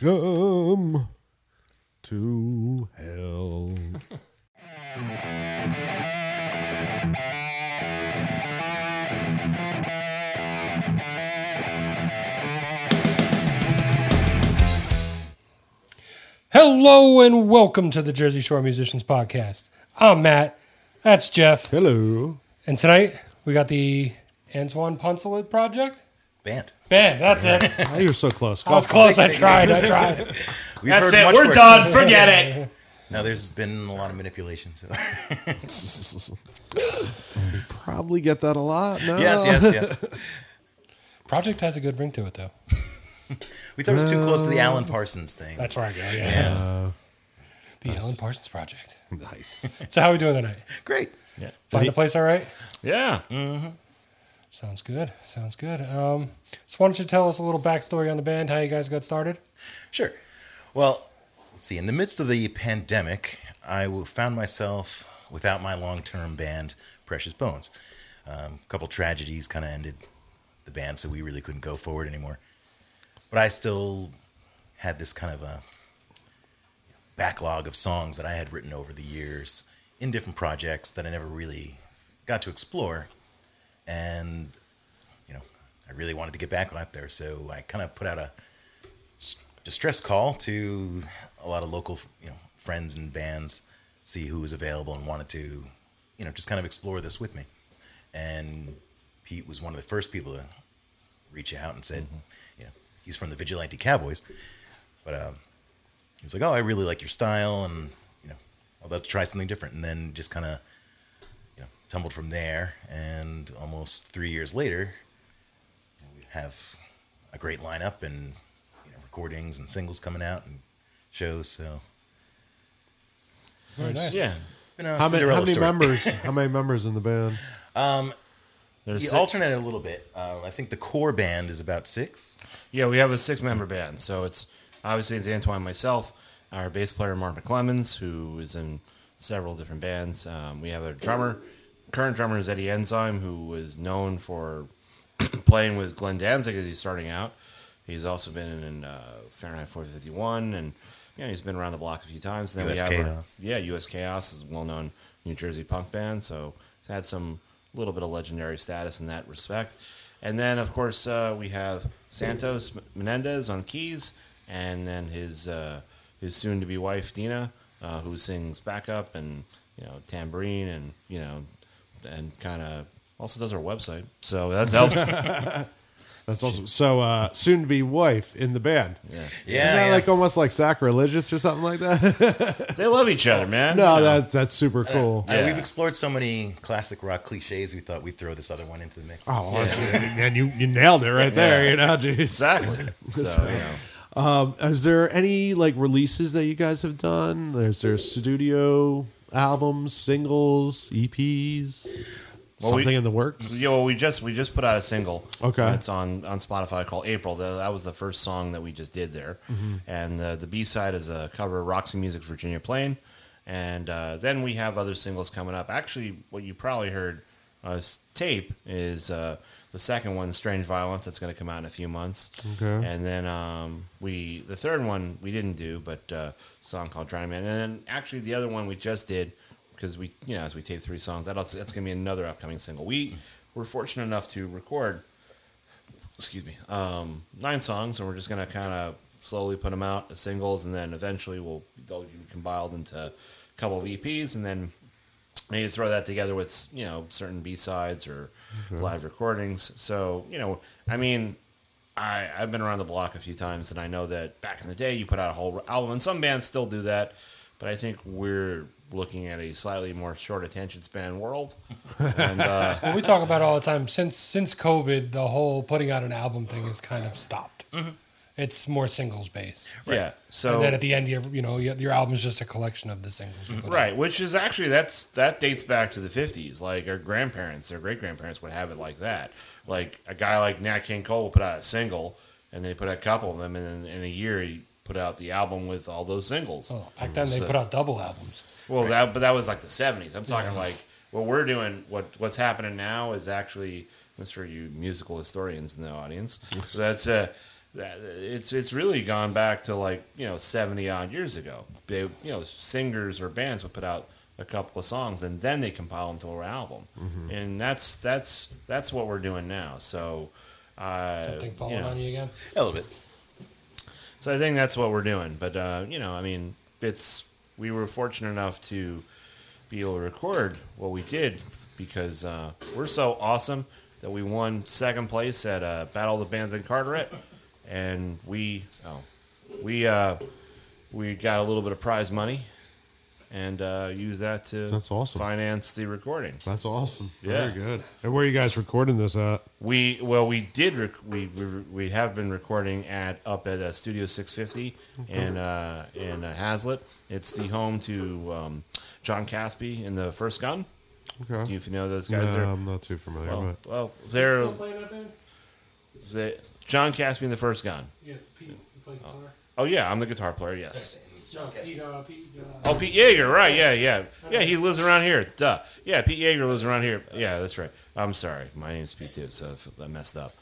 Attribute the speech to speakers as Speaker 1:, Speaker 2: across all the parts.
Speaker 1: Welcome to hell.
Speaker 2: Hello and welcome to the Jersey Shore Musicians Podcast. I'm Matt. That's Jeff.
Speaker 1: Hello.
Speaker 2: And tonight we got the Antoine Poncelet project.
Speaker 3: Band.
Speaker 2: Band, that's it.
Speaker 1: Oh, you're so close.
Speaker 2: I was close. I tried. I tried.
Speaker 3: We've
Speaker 4: That's
Speaker 3: heard
Speaker 4: it.
Speaker 3: much
Speaker 4: We're
Speaker 3: worse.
Speaker 4: done. Forget it.
Speaker 3: Now, there's been a lot of manipulation. So.
Speaker 1: we probably get that a lot. No.
Speaker 3: yes, yes, yes.
Speaker 2: Project has a good ring to it, though.
Speaker 3: We thought it was too close to the Alan Parsons thing.
Speaker 2: That's where I go. Yeah. the Alan Parsons Project.
Speaker 1: Nice.
Speaker 2: So how are we doing tonight?
Speaker 3: Great.
Speaker 2: Find the place all right?
Speaker 4: Yeah. Mm-hmm.
Speaker 2: Sounds good. Sounds good. Um, so why don't you tell us a little backstory on the band, how you guys got started?
Speaker 3: Sure. Well, let's see. In the midst of the pandemic, I found myself without my long-term band, Precious Bones. Um, a couple tragedies kind of ended the band, so we really couldn't go forward anymore. But I still had this kind of a backlog of songs that I had written over the years in different projects that I never really got to explore. And, you know, I really wanted to get back out there. So I kind of put out a distress call to a lot of local, you know, friends and bands, see who was available and wanted to, you know, just kind of explore this with me. And Pete was one of the first people to reach out and said, you know, he's from the Vigilante Cowboys, but um, he was like, "Oh, I really like your style, and you know, I'd love to try something different." And then just kind of, tumbled from there. And almost three years later, we have a great lineup and you know, recordings and singles coming out and shows. So,
Speaker 2: Very nice.
Speaker 4: Yeah.
Speaker 3: been a
Speaker 1: How many, how many
Speaker 3: story.
Speaker 1: members? How many members in the band?
Speaker 4: There's
Speaker 3: We
Speaker 4: six-
Speaker 3: alternated a little bit. Uh, I think the core band is about six.
Speaker 4: yeah, we have a six member band. So it's obviously it's Antoine myself, our bass player Mark McClemens, who is in several different bands. Um, we have a drummer. Current drummer is Eddie Enzyme, who is known for playing with Glenn Danzig as he's starting out. He's also been in uh, Fahrenheit 451, and yeah, he's been around the block a few times. And then
Speaker 3: US
Speaker 4: we have our- yeah, U.S. Chaos is a well-known New Jersey punk band, so it's had some little bit of legendary status in that respect. And then, of course, uh, we have Santos Menendez on keys, and then his uh, his soon-to-be wife Dina, uh, who sings backup and you know tambourine and you know and kind of also does our website, so that helps.
Speaker 1: That's awesome. So, uh, soon to be wife in the band.
Speaker 4: yeah.
Speaker 3: Yeah,
Speaker 1: Isn't that
Speaker 3: yeah.
Speaker 1: like almost like sacrilegious or something like that?
Speaker 4: They love each other, man.
Speaker 1: no,
Speaker 4: You know.
Speaker 1: that's that's super cool.
Speaker 3: Uh,
Speaker 4: Yeah.
Speaker 3: we've explored so many classic rock cliches. We thought we'd throw this other one into the mix.
Speaker 1: Oh, honestly, man, you, you nailed it right there. You know, jeez.
Speaker 4: exactly. So, you know.
Speaker 1: Um, is there any like releases that you guys have done? Is there studio albums, singles, EPs,
Speaker 4: Well, we-
Speaker 1: something in the works?
Speaker 4: Yeah, well, we just we just put out a single.
Speaker 1: Okay.
Speaker 4: that's on on Spotify called April. That, that was the first song that we just did there,
Speaker 1: Mm-hmm.
Speaker 4: and the the B side is a cover of Roxy Music's Virginia Plain, and uh, then we have other singles coming up. Actually, what you probably heard us tape is uh, the second one, Strange Violence, that's going to come out in a few months.
Speaker 1: Okay.
Speaker 4: and then um, we the third one we didn't do, but uh, a song called Drowning Man, and then actually the other one we just did because we you know as we taped three songs that also, that's going to be another upcoming single. We were fortunate enough to record excuse me um, nine songs, and we're just going to kind of slowly put them out as singles, and then eventually we'll they'll be compiled into a couple of EPs, and then maybe throw that together with you know certain B sides or live recordings. So you know, I mean, I I've been around the block a few times, and I know that back in the day you put out a whole album, and some bands still do that, but I think we're looking at a slightly more short attention span world, and uh,
Speaker 2: Well, we talk about it all the time. Since since COVID, the whole putting out an album thing has kind of stopped. It's more singles based.
Speaker 4: yeah. So
Speaker 2: and then at the end, you you know your, your album is just a collection of the singles. You put out.
Speaker 4: Right, which is actually that's that dates back to the fifties. Like our grandparents, their great grandparents would have it like that. Like a guy like Nat King Cole would put out a single, and they put out a couple of them, and then in a year he put out the album with all those singles.
Speaker 2: Oh, back then they put out double albums.
Speaker 4: Well, that but that was like the seventies. I'm talking like what we're doing. What what's happening now is actually that's for you musical historians in the audience. So that's uh, that- it's it's really gone back to like you know seventy odd years ago. They you know singers or bands would put out a couple of songs and then they compile them to an album, and that's that's that's what we're doing now. So. Uh,
Speaker 2: Something
Speaker 4: you
Speaker 2: falling
Speaker 4: know,
Speaker 2: on you again.
Speaker 3: A little bit.
Speaker 4: so I think that's what we're doing. But uh, you know, I mean, it's we were fortunate enough to be able to record what we did because uh, we're so awesome that we won second place at uh, Battle of the Bands in Carteret, and we oh we uh, we got a little bit of prize money and uh, used that to
Speaker 1: That's awesome.
Speaker 4: finance the recording.
Speaker 1: That's awesome.
Speaker 4: Yeah.
Speaker 1: Very good. And where are you guys recording this at?
Speaker 4: We well, we did rec- we, we we have been recording at up at uh, Studio 650 in uh, in uh, Hazlet. It's the home to um, John Caspi in the First Gun.
Speaker 1: Okay.
Speaker 4: Do you know those
Speaker 1: No,
Speaker 4: guys? there?
Speaker 1: I'm not too familiar.
Speaker 4: well,
Speaker 1: but
Speaker 4: well, they're
Speaker 2: Still playing that band?
Speaker 4: the John Caspi in the First Gun.
Speaker 2: Yeah, Pete. You play guitar?
Speaker 4: Oh yeah, I'm the guitar player. Yes.
Speaker 2: No, Pete. Uh, Pete. Uh,
Speaker 4: Oh, Pete Yeager, right? Yeah, yeah, yeah. He lives around here. Duh. Yeah, Pete Yeager lives around here. Yeah, that's right. I'm sorry, my name's Pete too, so if I messed up.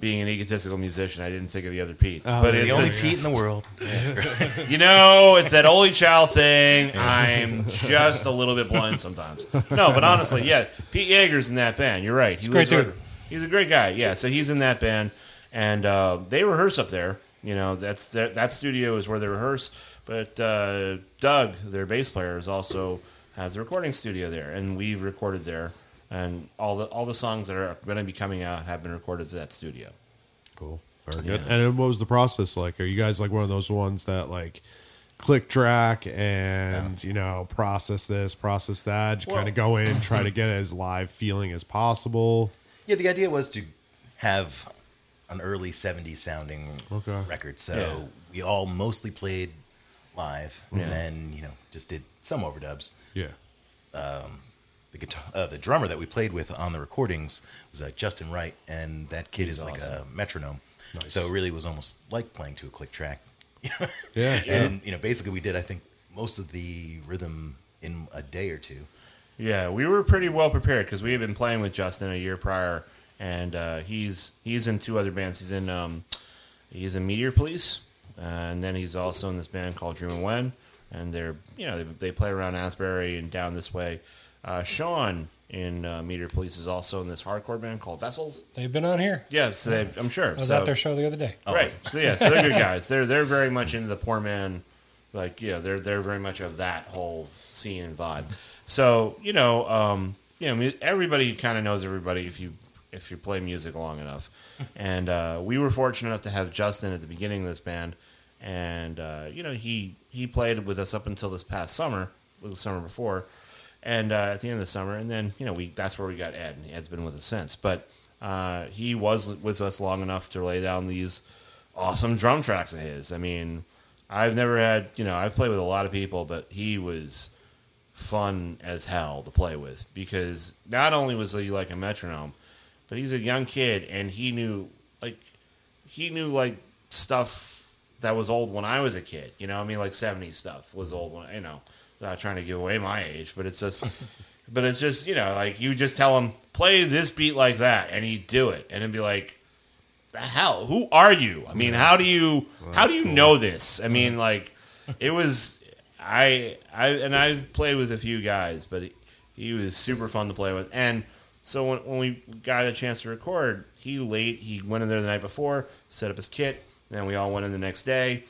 Speaker 4: Being an egotistical musician, I didn't think of the other Pete. but
Speaker 3: The
Speaker 4: it's
Speaker 3: only
Speaker 4: a-
Speaker 3: seat in the world.
Speaker 4: you know, it's that Oli Chow thing. I'm just a little bit blind sometimes. No, but honestly, yeah, Pete Yeager's in that band. You're right. He
Speaker 2: great dude.
Speaker 4: right- He's a great guy. Yeah, so he's in that band, and uh, they rehearse up there. You know, that's that, that studio is where they rehearse. But uh, Doug, their bass player, is also has a recording studio there, and we've recorded there. And all the all the songs that are going to be coming out have been recorded to that studio.
Speaker 1: cool. Very good. And what was the process like? Are you guys like one of those ones that like click track and you know process this, process that?
Speaker 4: Well-
Speaker 1: kind of go in, try to get as live feeling as possible.
Speaker 3: Yeah, the idea was to have an early 70s sounding
Speaker 1: Okay.
Speaker 3: record. So
Speaker 4: Yeah.
Speaker 3: we all mostly played live
Speaker 4: Yeah.
Speaker 3: and then, you know, just did some overdubs.
Speaker 1: Yeah.
Speaker 3: The guitar, uh, the drummer that we played with on the recordings was uh, Justin Wright, and that kid is like a metronome. So it really was almost like playing to a click track.
Speaker 1: Yeah.
Speaker 3: and you know, basically, we did I think most of the rhythm in a day or two.
Speaker 4: Yeah, we were pretty well prepared because we had been playing with Justin a year prior, and uh, he's he's in two other bands. He's in um, he's in Meteor Police, uh, and then he's also in this band called Dream and When, and they're you know they, they play around Asbury and down this way. Uh, Sean in uh, Meteor Police is also in this hardcore band called Vessels.
Speaker 2: they've been on here.
Speaker 4: Yeah, so they, I'm sure.
Speaker 2: I was
Speaker 4: so,
Speaker 2: at their show the other day.
Speaker 4: Right. So yeah, so they're good guys. They're they're very much into the poor man, like yeah, they're they're very much of that whole scene and vibe. So you know, um, you know, everybody kind of knows everybody if you if you play music long enough. And uh, we were fortunate enough to have Justin at the beginning of this band, and uh, you know he he played with us up until this past summer, the summer before, and uh, at the end of the summer, and then you know we that's where we got Ed, and Ed's been with us since. But uh, he was with us long enough to lay down these awesome drum tracks of his. I mean, I've never had you know I've played with a lot of people, but he was fun as hell to play with because not only was he like a metronome, but he's a young kid and he knew like he knew like stuff that was old when I was a kid. You know, I mean like 70s stuff was old when you know, not trying to give away my age, but it's just but it's just, you know, like you just tell him play this beat like that and he'd do it and it'd be like the hell, who are you? I mean, how do you how do you know this? I uh-huh. mean, like it was I I and I've played with a few guys, but he, he was super fun to play with. And so when, when we got a chance to record, he late he went in there the night before, set up his kit, then we all went in the next day,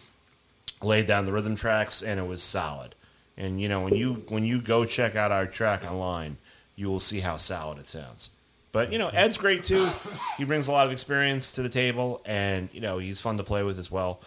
Speaker 4: laid down the rhythm tracks, and it was solid. And you know when you when you go check out our track online, you will see how solid it sounds. But you know Ed's great too. He brings a lot of experience to the table, and you know he's fun to play with as well.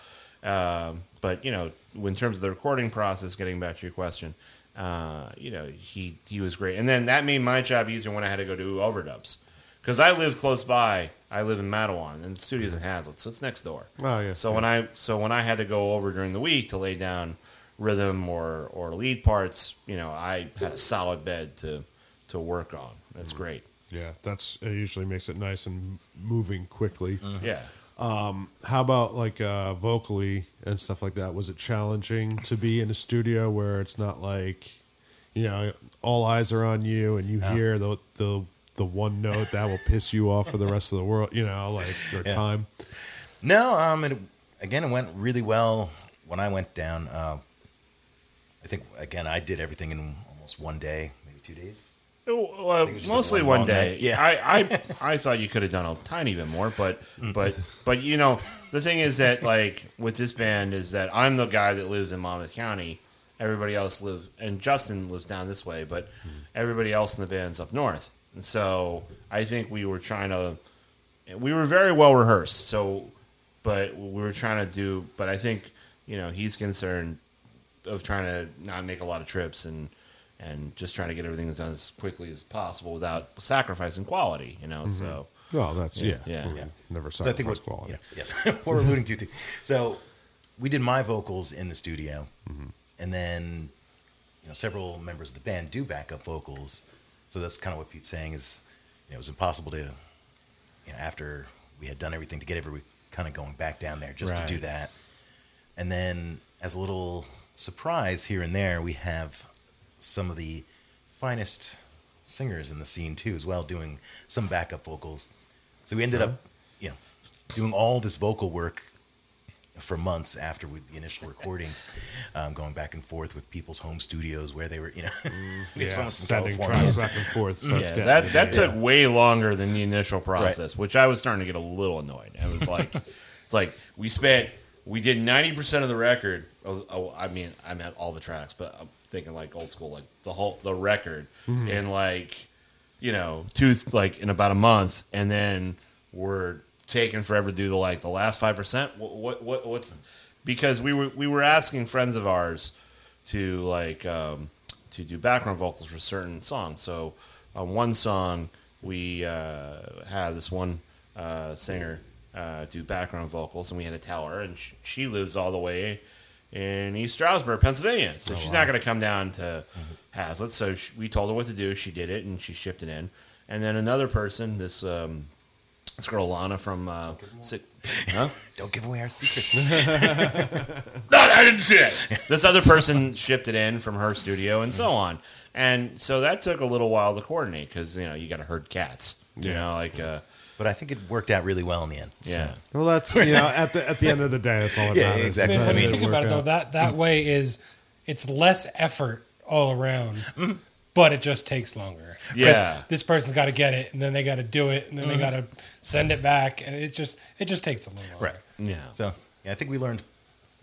Speaker 4: Um, but you know, in terms of the recording process, getting back to your question, uh, you know, he he was great, and then that made my job easier when I had to go do overdubs because I live close by. I live in Matawan, and the studio's in Hazlet, so it's next door.
Speaker 1: Oh, yeah.
Speaker 4: So when I so when I had to go over during the week to lay down rhythm or or lead parts, you know, I had a solid bed to to work on. That's great.
Speaker 1: Yeah. That's it usually makes it nice and moving quickly.
Speaker 4: Yeah.
Speaker 1: How about like uh, vocally and stuff like that? Was it challenging to be in a studio where it's not like, you know, all eyes are on you and you hear the the the one note that will piss you off for the rest of the world, you know, like or time.
Speaker 3: No, um, it, again, it went really well when I went down. Uh, I think again, I did everything in almost one day, maybe two days.
Speaker 4: Well,
Speaker 3: uh, just
Speaker 4: mostly one,
Speaker 3: one
Speaker 4: day.
Speaker 3: night. Yeah.
Speaker 4: I, I, I thought you could have done a tiny bit more, but, but, but you know, the thing is that like with this band is that I'm the guy that lives in Monmouth County. Everybody else lives, and Justin lives down this way, but everybody else in the band's up north. And so I think we were trying to, we were very well rehearsed. So, but we were trying to do, but I think you know he's concerned of trying to not make a lot of trips and and just trying to get everything done as quickly as possible without sacrificing quality. You know, so mm-hmm.
Speaker 1: Well, that's yeah,
Speaker 4: yeah.
Speaker 3: Yeah.
Speaker 1: Never
Speaker 3: So I think
Speaker 1: sacrifice
Speaker 3: what,
Speaker 1: quality.
Speaker 3: yeah, yes, what we're alluding to. Too. So we did my vocals in the studio, mm-hmm. and then you know several members of the band do backup vocals. So that's kind of what Pete's saying is, you know, it was impossible to, you know, after we had done everything to get every kind of going back down there just to do that, and then as a little surprise here and there, we have some of the finest singers in the scene too, as well, doing some backup vocals. So we ended up, uh-huh. you know, doing all this vocal work for months after we, the initial recordings, um, going back and forth with people's home studios where they were, you know, mm, we
Speaker 1: Yeah, sending tracks back and forth. So
Speaker 4: yeah, that that took way longer than the initial process, which I was starting to get a little annoyed. I was like, it's like we spent we did ninety percent of the record. Oh, oh, I mean, I meant all the tracks, but I'm thinking like old school, like the whole the record and like you know two like in about a month, and then we're taking forever to do the like the last five percent. What, what what what's because we were we were asking friends of ours to like um, to do background vocals for certain songs. So on one song, we uh, had this one uh, singer uh, do background vocals, and we had to tell her, and sh- she lives all the way in East Stroudsburg, Pennsylvania. So she's not going to come down to Hazlet. So sh we told her what to do. She did it, and she shipped it in. And then another person, this um, this girl Lana from uh, huh?
Speaker 3: Don't give away our secrets.
Speaker 4: No, I didn't see it. this other person shipped it in from her studio and so on. And so that took a little while to coordinate because, you know, you got to herd cats. You
Speaker 1: Yeah.
Speaker 4: know, like, uh,
Speaker 3: but I think it worked out really well in the end. So.
Speaker 4: yeah.
Speaker 1: Well, that's you know at the at the end of the day, that's all that
Speaker 3: Yeah,
Speaker 1: matters.
Speaker 3: exactly.
Speaker 2: I mean,
Speaker 3: I
Speaker 2: when you
Speaker 3: mean,
Speaker 2: think about it though, that that mm. way is it's less effort all around, mm-hmm. but it just takes longer.
Speaker 4: Yeah.
Speaker 2: this person's got to get it, and then they got to do it, and then they mm-hmm. got to send it back, and it just it just takes a little longer.
Speaker 3: Right.
Speaker 4: Yeah.
Speaker 3: So yeah, I think we learned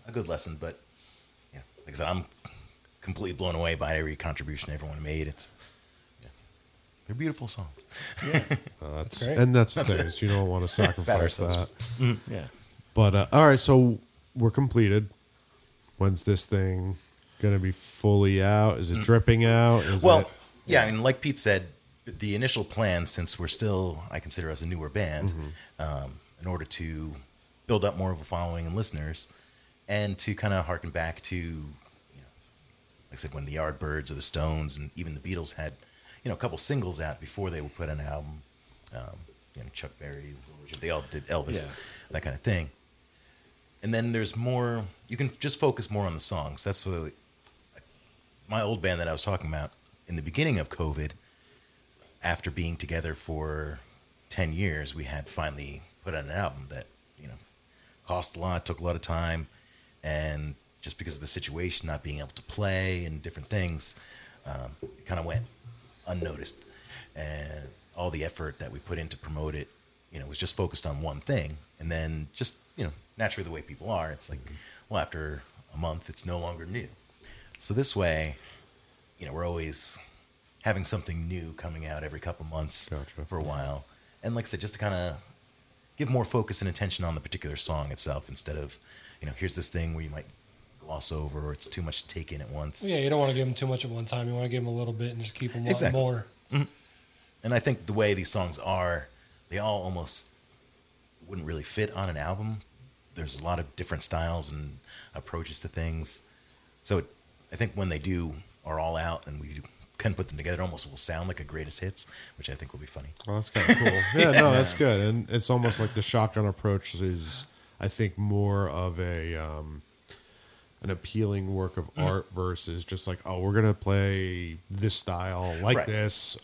Speaker 3: a good lesson. But yeah, like I said, I'm completely blown away by every contribution everyone made. It's yeah, they're beautiful songs.
Speaker 1: Uh, that's
Speaker 2: great.
Speaker 1: and that's the thing is you don't want to sacrifice
Speaker 3: ourselves.
Speaker 1: that.
Speaker 4: Yeah.
Speaker 1: But uh, all right, so we're completed. When's this thing gonna be fully out? Is it dripping out? Is
Speaker 3: Well,
Speaker 1: it,
Speaker 3: yeah, I mean, like Pete said, the initial plan, since we're still, I consider us a newer band, um, in order to build up more of a following and listeners, and to kind of harken back to, you know, like I said, when the Yardbirds or the Stones and even the Beatles had, you know, a couple singles out before they would put an album. Um, you know, Chuck Berry, they all did Elvis,
Speaker 4: Yeah.
Speaker 3: that kind of thing. And then there's more. You can just focus more on the songs. That's what my old band that I was talking about in the beginning of COVID, after being together for 10 years, we had finally put out an album that, you know, cost a lot, took a lot of time. And just because of the situation, not being able to play and different things, um, it kind of went unnoticed. And all the effort that we put in to promote it, you know, was just focused on one thing. And then just, you know, naturally the way people are, it's like, mm-hmm. well, after a month, it's no longer new. So this way, you know, we're always having something new coming out every couple months
Speaker 1: Gotcha.
Speaker 3: for a while. And like I said, just to kind of give more focus and attention on the particular song itself instead of, you know, here's this thing where you might gloss over or it's too much to take in at once.
Speaker 2: Yeah, you don't want to give them too much at one time. You want to give them a little bit and just keep them
Speaker 3: Exactly.
Speaker 2: more.
Speaker 3: And I think the way these songs are, they all almost wouldn't really fit on an album. There's a lot of different styles and approaches to things. So it, I think when they do are all out and we can put them together, almost will sound like a greatest hits, which I think will be funny.
Speaker 1: well, that's kind of cool. Yeah, no, that's good. And it's almost like the shotgun approach is, I think, more of a um, an appealing work of
Speaker 3: Mm.
Speaker 1: art versus just like, oh, we're gonna play this style like
Speaker 3: Right.
Speaker 1: this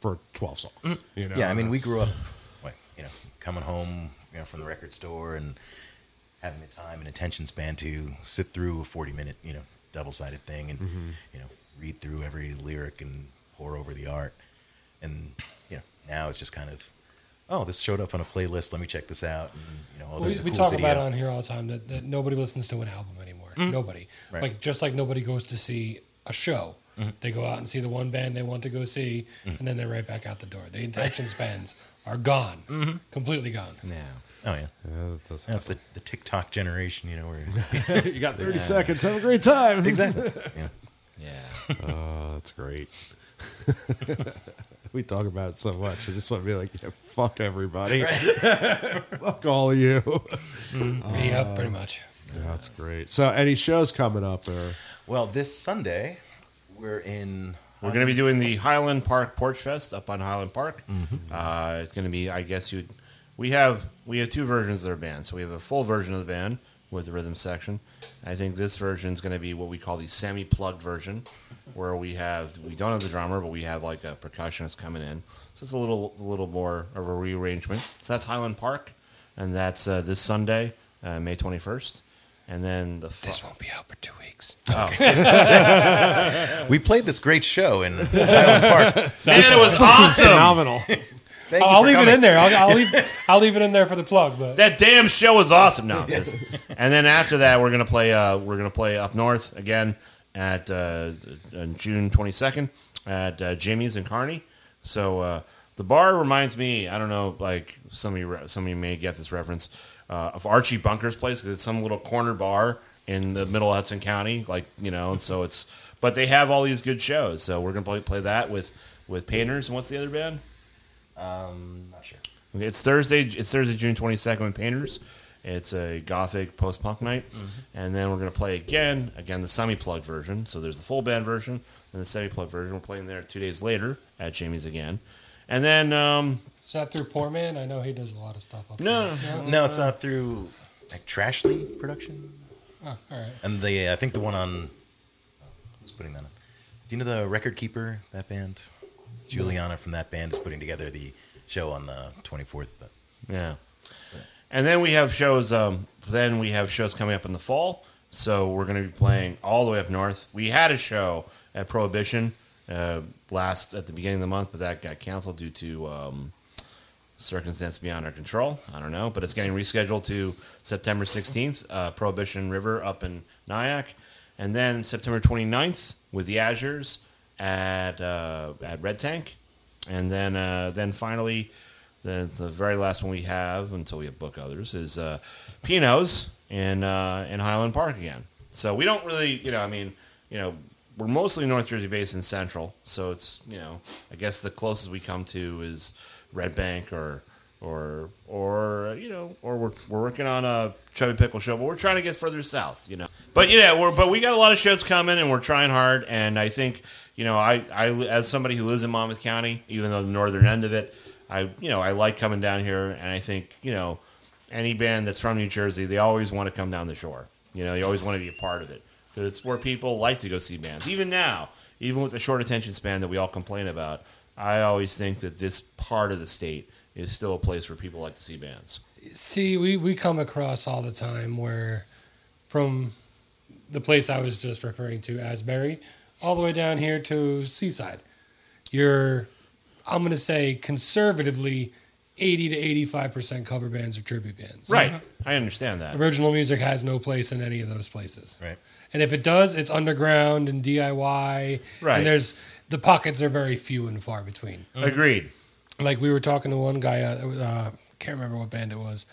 Speaker 1: for twelve songs. You know,
Speaker 3: yeah, I mean, we grew up, like, you know, coming home you know, from the record store and having the time and attention span to sit through a 40 minute, you know, double sided thing and, you know, read through every lyric and pour over the art. And, you know, now it's just kind of, oh, this showed up on a playlist. Let me check this out. And, you know, oh,
Speaker 2: we,
Speaker 3: there's
Speaker 2: we
Speaker 3: cool
Speaker 2: talk
Speaker 3: video.
Speaker 2: about it on here all the time that, that nobody listens to an album anymore. Nobody.
Speaker 3: Right.
Speaker 2: Like just like nobody goes to see a show.
Speaker 3: Mm-hmm.
Speaker 2: They go out and see the one band they want to go see, and then they're right back out the door. The intention spans are gone,
Speaker 3: Mm-hmm.
Speaker 2: completely gone.
Speaker 4: Yeah.
Speaker 3: Oh, yeah.
Speaker 1: Yeah, that
Speaker 3: That's the, the TikTok generation, you know, where
Speaker 1: you got 30 seconds. Have a great time.
Speaker 3: exactly. Yeah.
Speaker 4: Yeah.
Speaker 1: Oh, that's great. We talk about it so much. I just want to be like, yeah, fuck everybody. fuck all of you. Mm-hmm.
Speaker 2: Uh, yeah, pretty much.
Speaker 1: Yeah, that's great. So, any shows coming up? Or
Speaker 3: Well, this Sunday, we're in.
Speaker 4: We're going to be doing the Highland Park Porch Fest up on Highland Park. Mm-hmm. Uh, it's going to be, I guess you, we have we have two versions of our band. So we have a full version of the band with the rhythm section. I think this version is going to be what we call the semi-plugged version, where we have we don't have the drummer, but we have like a percussionist coming in. So it's a little a little more of a rearrangement. So that's Highland Park, and that's uh, this Sunday, uh, May twenty first. And then the fu-
Speaker 2: This won't be out for two weeks.
Speaker 3: We played this great show in Highland Park.
Speaker 4: man, it was awesome.
Speaker 1: phenomenal.
Speaker 3: Thank you
Speaker 2: I'll
Speaker 3: for
Speaker 2: leave it in there. I'll, I'll leave. I'll leave it in there for the plug. But
Speaker 4: That damn show was awesome. No, it's- and then after that, we're gonna play. Uh, we're gonna play up north again at uh, on June twenty second at uh, Jimmy's in Kearny. So uh, the bar reminds me. I don't know, like some of you, some of you may get this reference uh, of Archie Bunker's place because it's some little corner bar in the middle of Hudson County, like you know. And so it's, but they have all these good shows. So we're gonna play, play that with with Painters. And what's the other band?
Speaker 3: Um, not sure.
Speaker 4: Okay, it's Thursday. It's Thursday, June twenty second with Painters. It's a gothic post punk night, and then we're gonna play again, again the semi plugged version. So there's the full band version and the semi plugged version. We're playing there two days later at Jamie's again, and then um,
Speaker 2: is that through Poor Man? I know he does a lot of stuff. Up
Speaker 4: no,
Speaker 2: there.
Speaker 3: No, it's not through like Trashly production.
Speaker 2: Oh, all right.
Speaker 3: And the I think the one on who's putting that on? Do you know the Record Keeper? That band, Juliana from that band is putting together the show on the 24th. But
Speaker 4: yeah, and then we have shows. Um, then we have shows coming up in the fall. So we're gonna be playing all the way up north. We had a show at Prohibition uh, last at the beginning of the month, but that got canceled due to. Um, circumstance beyond our control. I don't know, but it's getting rescheduled to September 16th, uh, Prohibition River up in Nyack, and then September 29th with the Azures at uh, at Red Tank, and then uh, then finally the the very last one we have until we book others is uh, Pino's in uh, in Highland Park again. So we don't really, you know, I mean, you know. We're mostly North Jersey based in Central, so it's you know I guess the closest we come to is Red Bank or or or you know or we're, we're working on a Chubby Pickle show, but we're trying to get further south, you know. But yeah, we're but we got a lot of shows coming, and we're trying hard. And I think you know I I as somebody who lives in Monmouth County, even though the northern end of it, I you know I like coming down here, and I think you know any band that's from New Jersey, they always want to come down the shore. You know, you always want to be a part of it because it's where people like to go see bands. Even now, even with the short attention span that we all complain about, I always think that this part of the state is still a place where people like to see bands.
Speaker 2: See, we, we come across all the time where from the place I was just referring to, Asbury, all the way down here to Seaside, you're, I'm going to say conservatively, 80 to 85% cover bands or tribute bands.
Speaker 4: Right. Uh-huh. I understand that.
Speaker 2: Original music has no place in any of those places.
Speaker 3: right,
Speaker 2: And if it does, it's underground and DIY.
Speaker 4: Right.
Speaker 2: And there's the pockets are very few and far between.
Speaker 4: Agreed.
Speaker 2: Like we were talking to one guy, uh, uh, can't remember what band it was.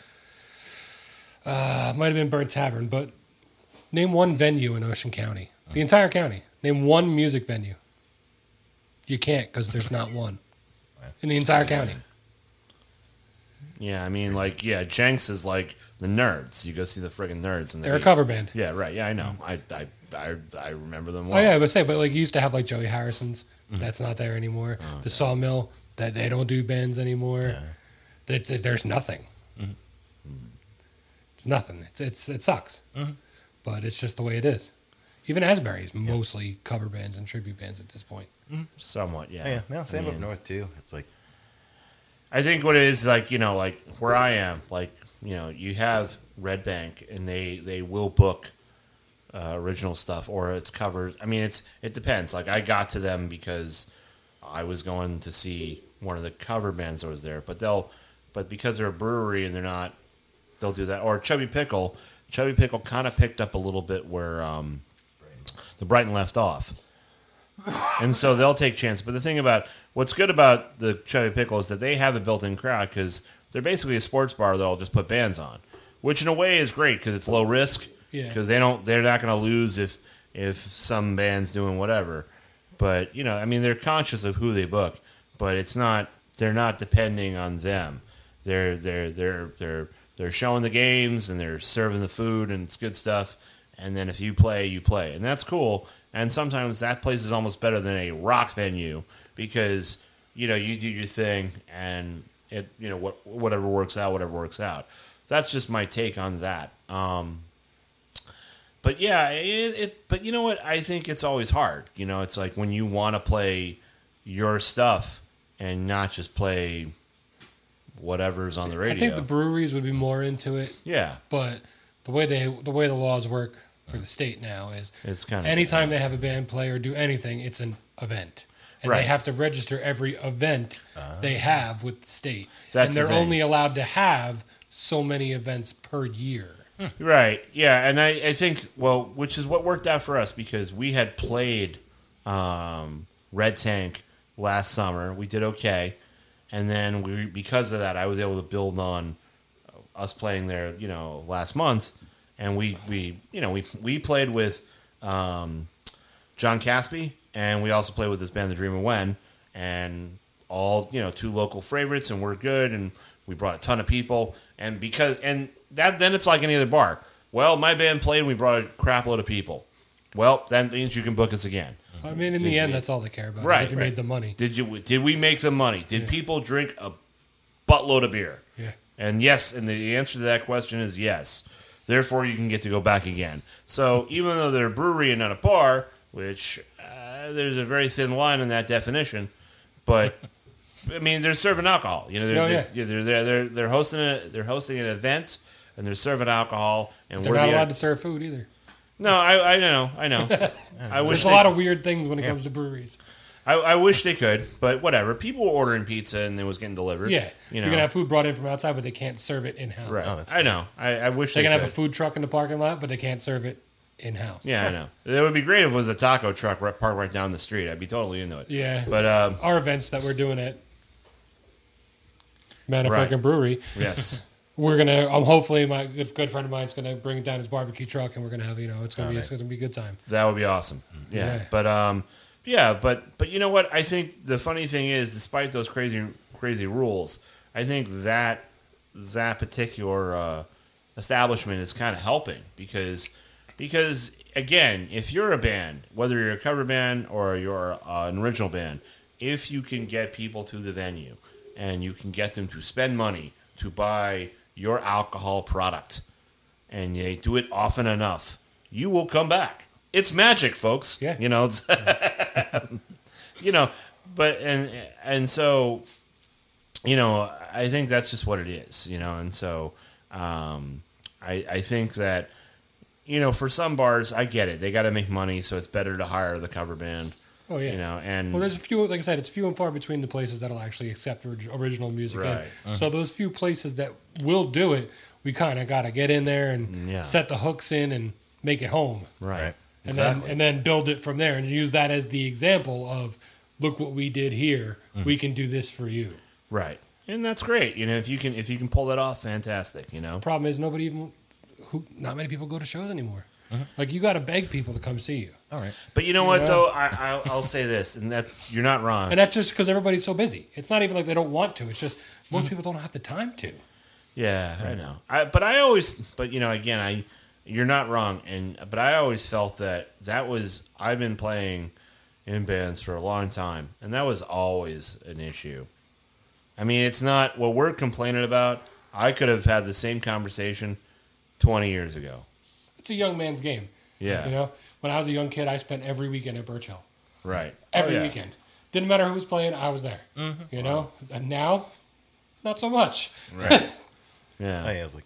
Speaker 2: Uh, might have been Burnt Tavern, but name one venue in Ocean County, the entire county. Name one music venue. You can't because there's not one in the entire county.
Speaker 4: Yeah, I mean, like, yeah, Jenks is like the nerds. You go see the friggin' nerds, and
Speaker 2: They're a cover band.
Speaker 4: Yeah, right. Yeah, I know. I, I, I, I remember them.
Speaker 2: Oh yeah, I would say, but like you used to have like Joey Harrison's.
Speaker 4: Mm-hmm.
Speaker 2: That's not there anymore.
Speaker 4: Oh,
Speaker 2: the Sawmill. That they don't do bands anymore. It's- there's nothing.
Speaker 4: Mm-hmm.
Speaker 2: It's nothing. It's it's it sucks.
Speaker 4: Mm-hmm.
Speaker 2: But it's just the way it is. Even Asbury is mostly cover bands and tribute bands at this point.
Speaker 4: Somewhat, yeah.
Speaker 3: Yeah, no, same
Speaker 4: I
Speaker 3: up north too. It's like
Speaker 4: I think what it is like, you know, like where I am, like you know, you have Red Bank, and they they will book uh, original stuff, or it's covered. I mean, it's it depends. Like I got to them because I was going to see one of the cover bands that was there, but they'll, but because they're a brewery and they're not, they'll do that. Or Chubby Pickle, Chubby Pickle kind of picked up a little bit where um, the Brighton left off and so they'll take chances. But the thing about what's good about the Chubby Pickle is that they have a built-in crowd because they're basically a sports bar that'll just put bands on, which in a way is great because it's low risk.
Speaker 2: Yeah.
Speaker 4: Because they don't, they're not going to lose if if some band's doing whatever. But you know, I mean, they're conscious of who they book, but it's not. They're not depending on them. They're they're they're they're they're showing the games and they're serving the food and it's good stuff. And then if you play, you play, and that's cool. And sometimes that place is almost better than a rock venue because you know you do your thing and it you know what whatever works out, whatever works out. That's just my take on that. Um, but yeah, it, it. But you know what? I think it's always hard. You know, it's like when you want to play your stuff and not just play whatever's on the radio.
Speaker 2: I think the breweries would be more into it,
Speaker 4: yeah,
Speaker 2: but the way they the way the laws work for the state now is
Speaker 4: it's kind of
Speaker 2: anytime they have a band play or do anything, it's an event. And
Speaker 4: Right.
Speaker 2: they have to register every event they have with the state.
Speaker 4: That's
Speaker 2: and they're
Speaker 4: thing.
Speaker 2: only allowed to have so many events per year.
Speaker 4: Right. Yeah, and I, I think well, which is what worked out for us because we had played um, Red Tank last summer. We did okay, and then we because of that, I was able to build on us playing there. You know, last month, and we we you know we we played with um, John Caspi, and we also played with this band, The Dream of When, and all you know, two local favorites, and we're good, and we brought a ton of people, and because and that then it's like any other bar. Well, my band played, and we brought a crap load of people. Well, that means you can book us again.
Speaker 2: I mean, in the end, that's all they care about.
Speaker 4: Right,
Speaker 2: If you
Speaker 4: right.
Speaker 2: made the money.
Speaker 4: Did you? Did we make the money? Did people drink a buttload of beer?
Speaker 2: Yeah.
Speaker 4: And yes, and the answer to that question is yes. Therefore, you can get to go back again. So even though they're a brewery and not a bar, which uh, there's a very thin line in that definition, but I mean they're serving alcohol. You know, they're
Speaker 2: Oh,
Speaker 4: they're,
Speaker 2: yeah.
Speaker 4: they're, they're, they're, they're hosting a they're hosting an event and they're serving alcohol and
Speaker 2: They're
Speaker 4: we're
Speaker 2: not allowed to serve food either.
Speaker 4: No, I, I know, I know. I wish
Speaker 2: There's a
Speaker 4: they-
Speaker 2: lot of weird things when it comes to breweries.
Speaker 4: I, I wish they could, but whatever. People were ordering pizza and it was getting delivered.
Speaker 2: Yeah.
Speaker 4: you
Speaker 2: You
Speaker 4: know.
Speaker 2: are going to have food brought in from outside, but they can't serve it in house.
Speaker 4: Right.
Speaker 3: Oh, that's
Speaker 4: I know. I, I wish
Speaker 2: They
Speaker 4: they,
Speaker 2: can have a food truck in the parking lot, but they can't serve it in house.
Speaker 4: Yeah, I know. It would be great if it was a taco truck right, parked right down the street. I'd be totally into it.
Speaker 2: Yeah.
Speaker 4: But um,
Speaker 2: Our events that we're doing at Man
Speaker 4: Right.
Speaker 2: African Brewery,
Speaker 4: yes,
Speaker 2: we're gonna. Um, hopefully, my good, good friend of mine's gonna bring down his barbecue truck, and we're gonna have you know, it's gonna
Speaker 3: Oh,
Speaker 2: be it's gonna be a good time.
Speaker 4: that would be awesome. Yeah.
Speaker 2: Yeah.
Speaker 4: But um, yeah, but but you know what? I think the funny thing is, despite those crazy crazy rules, I think that that particular uh, establishment is kind of helping because because again, if you're a band, whether you're a cover band or you're uh, an original band, if you can get people to the venue and you can get them to spend money to buy your alcohol product and they do it often enough, you will come back. It's magic, folks.
Speaker 2: Yeah.
Speaker 4: You know, it's, you know, but and and so you know, I think that's just what it is, you know, and so um, I I think that you know for some bars I get it they got to make money, so it's better to hire the cover band,
Speaker 2: Oh yeah.
Speaker 4: you know, and
Speaker 2: Well, there's a few, like I said, it's few and far between the places that'll actually accept original music. in.
Speaker 4: Right.
Speaker 2: So those few places that will do it, we kind of got to get in there and
Speaker 4: Yeah.
Speaker 2: set the hooks in and make it home,
Speaker 4: right,
Speaker 3: Right.
Speaker 2: and
Speaker 4: exactly,
Speaker 2: then and then build it from there and use that as the example of, look what we did here.
Speaker 4: Mm.
Speaker 2: We can do this for you.
Speaker 4: right, and that's great. You know, if you can if you can pull that off, fantastic. You know,
Speaker 2: Problem is, nobody even, who, not many people go to shows anymore.
Speaker 4: Uh-huh.
Speaker 2: Like you got to beg people to come see you,
Speaker 3: All right.
Speaker 4: but you know what
Speaker 2: know?
Speaker 4: though, I, I I'll say this, and that's you're not wrong.
Speaker 2: and that's just because everybody's so busy. It's not even like they don't want to. It's just most people don't have the time to.
Speaker 4: Yeah, I know. I but I always but you know again I you're not wrong and but I always felt that that was I've been playing in bands for a long time and that was always an issue. I mean, it's not what we're complaining about. I could have had the same conversation 20 years ago.
Speaker 2: It's a young man's game.
Speaker 4: Yeah.
Speaker 2: You know, when I was a young kid, I spent every weekend at Birch Hill.
Speaker 4: Right.
Speaker 2: Every
Speaker 4: Oh, yeah.
Speaker 2: weekend. Didn't matter who was playing, I was there. You know? And now, not so much.
Speaker 4: Right. Yeah.
Speaker 3: I was like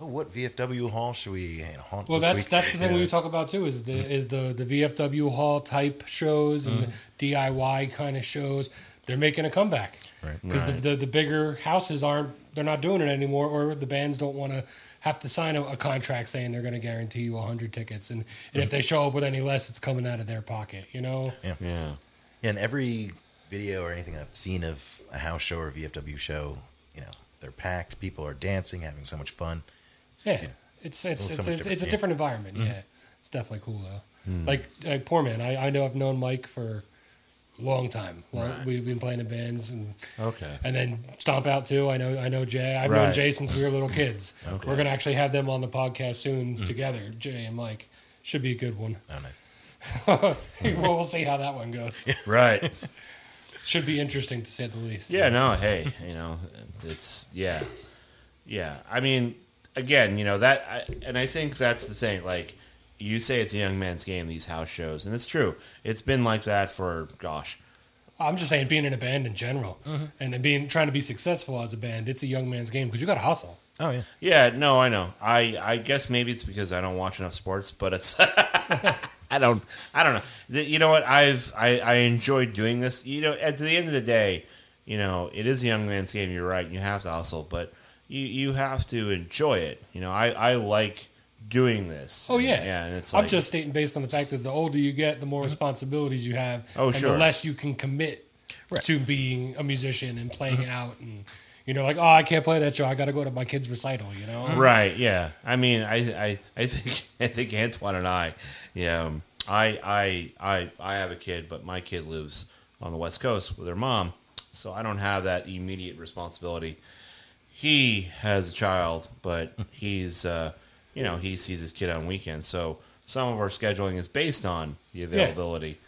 Speaker 3: Oh, what VFW hall should we haunt
Speaker 2: Well,
Speaker 3: this
Speaker 2: that's
Speaker 3: week?
Speaker 2: that's the thing
Speaker 3: Yeah.
Speaker 2: we talk about too. Is the is the the VFW hall type shows and
Speaker 3: Mm-hmm.
Speaker 2: the DIY kind of shows. They're making a comeback
Speaker 3: Right.
Speaker 2: because
Speaker 4: Right.
Speaker 2: the, the the bigger houses aren't. They're not doing it anymore, or the bands don't want to have to sign a, a contract saying they're going to guarantee you 100 tickets, and, and if they show up with any less, it's coming out of their pocket. You know.
Speaker 3: Yeah.
Speaker 4: Yeah.
Speaker 3: Yeah, and every video or anything I've seen of a house show or VFW show, you know, they're packed. People are dancing, having so much fun.
Speaker 2: Yeah, it's it's it's,
Speaker 3: much
Speaker 2: it's,
Speaker 3: different,
Speaker 2: it's a
Speaker 3: yeah.
Speaker 2: different environment. Mm-hmm. Yeah, it's definitely cool though. Hmm. Like, like poor man, I, I know I've known Mike for a long time. Long,
Speaker 4: Right.
Speaker 2: We've been playing in bands and
Speaker 4: Okay.
Speaker 2: and then Stomp Out too. I know I know Jay. I've known Jay since we were little kids.
Speaker 3: Okay.
Speaker 2: We're gonna actually have them on the podcast soon mm. together. Jay and Mike should be a good one.
Speaker 3: Oh, nice.
Speaker 2: well, we'll see how that one goes.
Speaker 4: Right.
Speaker 2: Should be interesting to say the least.
Speaker 4: Yeah, no, hey, you know, it's yeah, yeah. I mean, again, you know that, I, and I think that's the thing. Like, you say it's a young man's game, these house shows, and it's true. It's been like that for gosh,
Speaker 2: I'm just saying, being in a band in general,
Speaker 3: Mm-hmm.
Speaker 2: and then being trying to be successful as a band, it's a young man's game because you got to hustle.
Speaker 3: Oh, yeah.
Speaker 4: Yeah, no, I know. I I guess maybe it's because I don't watch enough sports, but it's I don't I don't know. You know what? I've I I enjoyed doing this. You know, at the end of the day, you know, it is a young man's game. You're right. You have to hustle, but you you have to enjoy it. You know, I I like doing this.
Speaker 2: Oh yeah,
Speaker 4: yeah. And it's
Speaker 2: I'm just stating based on the fact that the older you get, the more responsibilities you have,
Speaker 4: Oh,
Speaker 2: and
Speaker 4: sure.
Speaker 2: the less you can commit
Speaker 3: Right.
Speaker 2: to being a musician and playing out, and you know, like oh, I can't play that show, I got to go to my kid's recital, you know.
Speaker 4: Right. Yeah. I mean, I, I, I think, I think Antoine and I, yeah, um, I, I, I, I have a kid, but my kid lives on the West Coast with her mom, so I don't have that immediate responsibility. He has a child, but he's, uh, you know, he sees his kid on weekends, so some of our scheduling is based on the availability.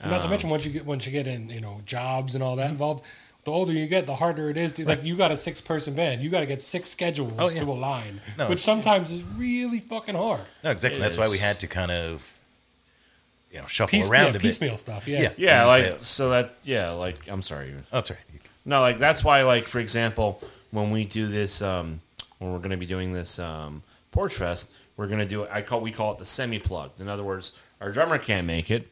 Speaker 2: And not to
Speaker 4: Um,
Speaker 2: mention once you get once you get in, you know, jobs and all that involved. The older you get, the harder it is. To, Like you got a six person band, you got to get six schedules
Speaker 3: Oh, yeah.
Speaker 2: to align,
Speaker 3: No,
Speaker 2: which sometimes is really fucking hard.
Speaker 3: No, exactly.
Speaker 4: It
Speaker 3: That's why we had to kind of, you know, shuffle
Speaker 2: Piece,
Speaker 3: around
Speaker 2: yeah,
Speaker 3: a bit.
Speaker 2: piecemeal stuff. Yeah.
Speaker 3: Yeah.
Speaker 4: Yeah, like
Speaker 3: say-
Speaker 4: so that yeah, like I'm sorry.
Speaker 3: Oh, that's right.
Speaker 4: No, like that's why, like for example, when we do this, um, when we're going to be doing this um, Porch Fest, we're to do. I call we call it the semi plugged. In other words, our drummer can't make it,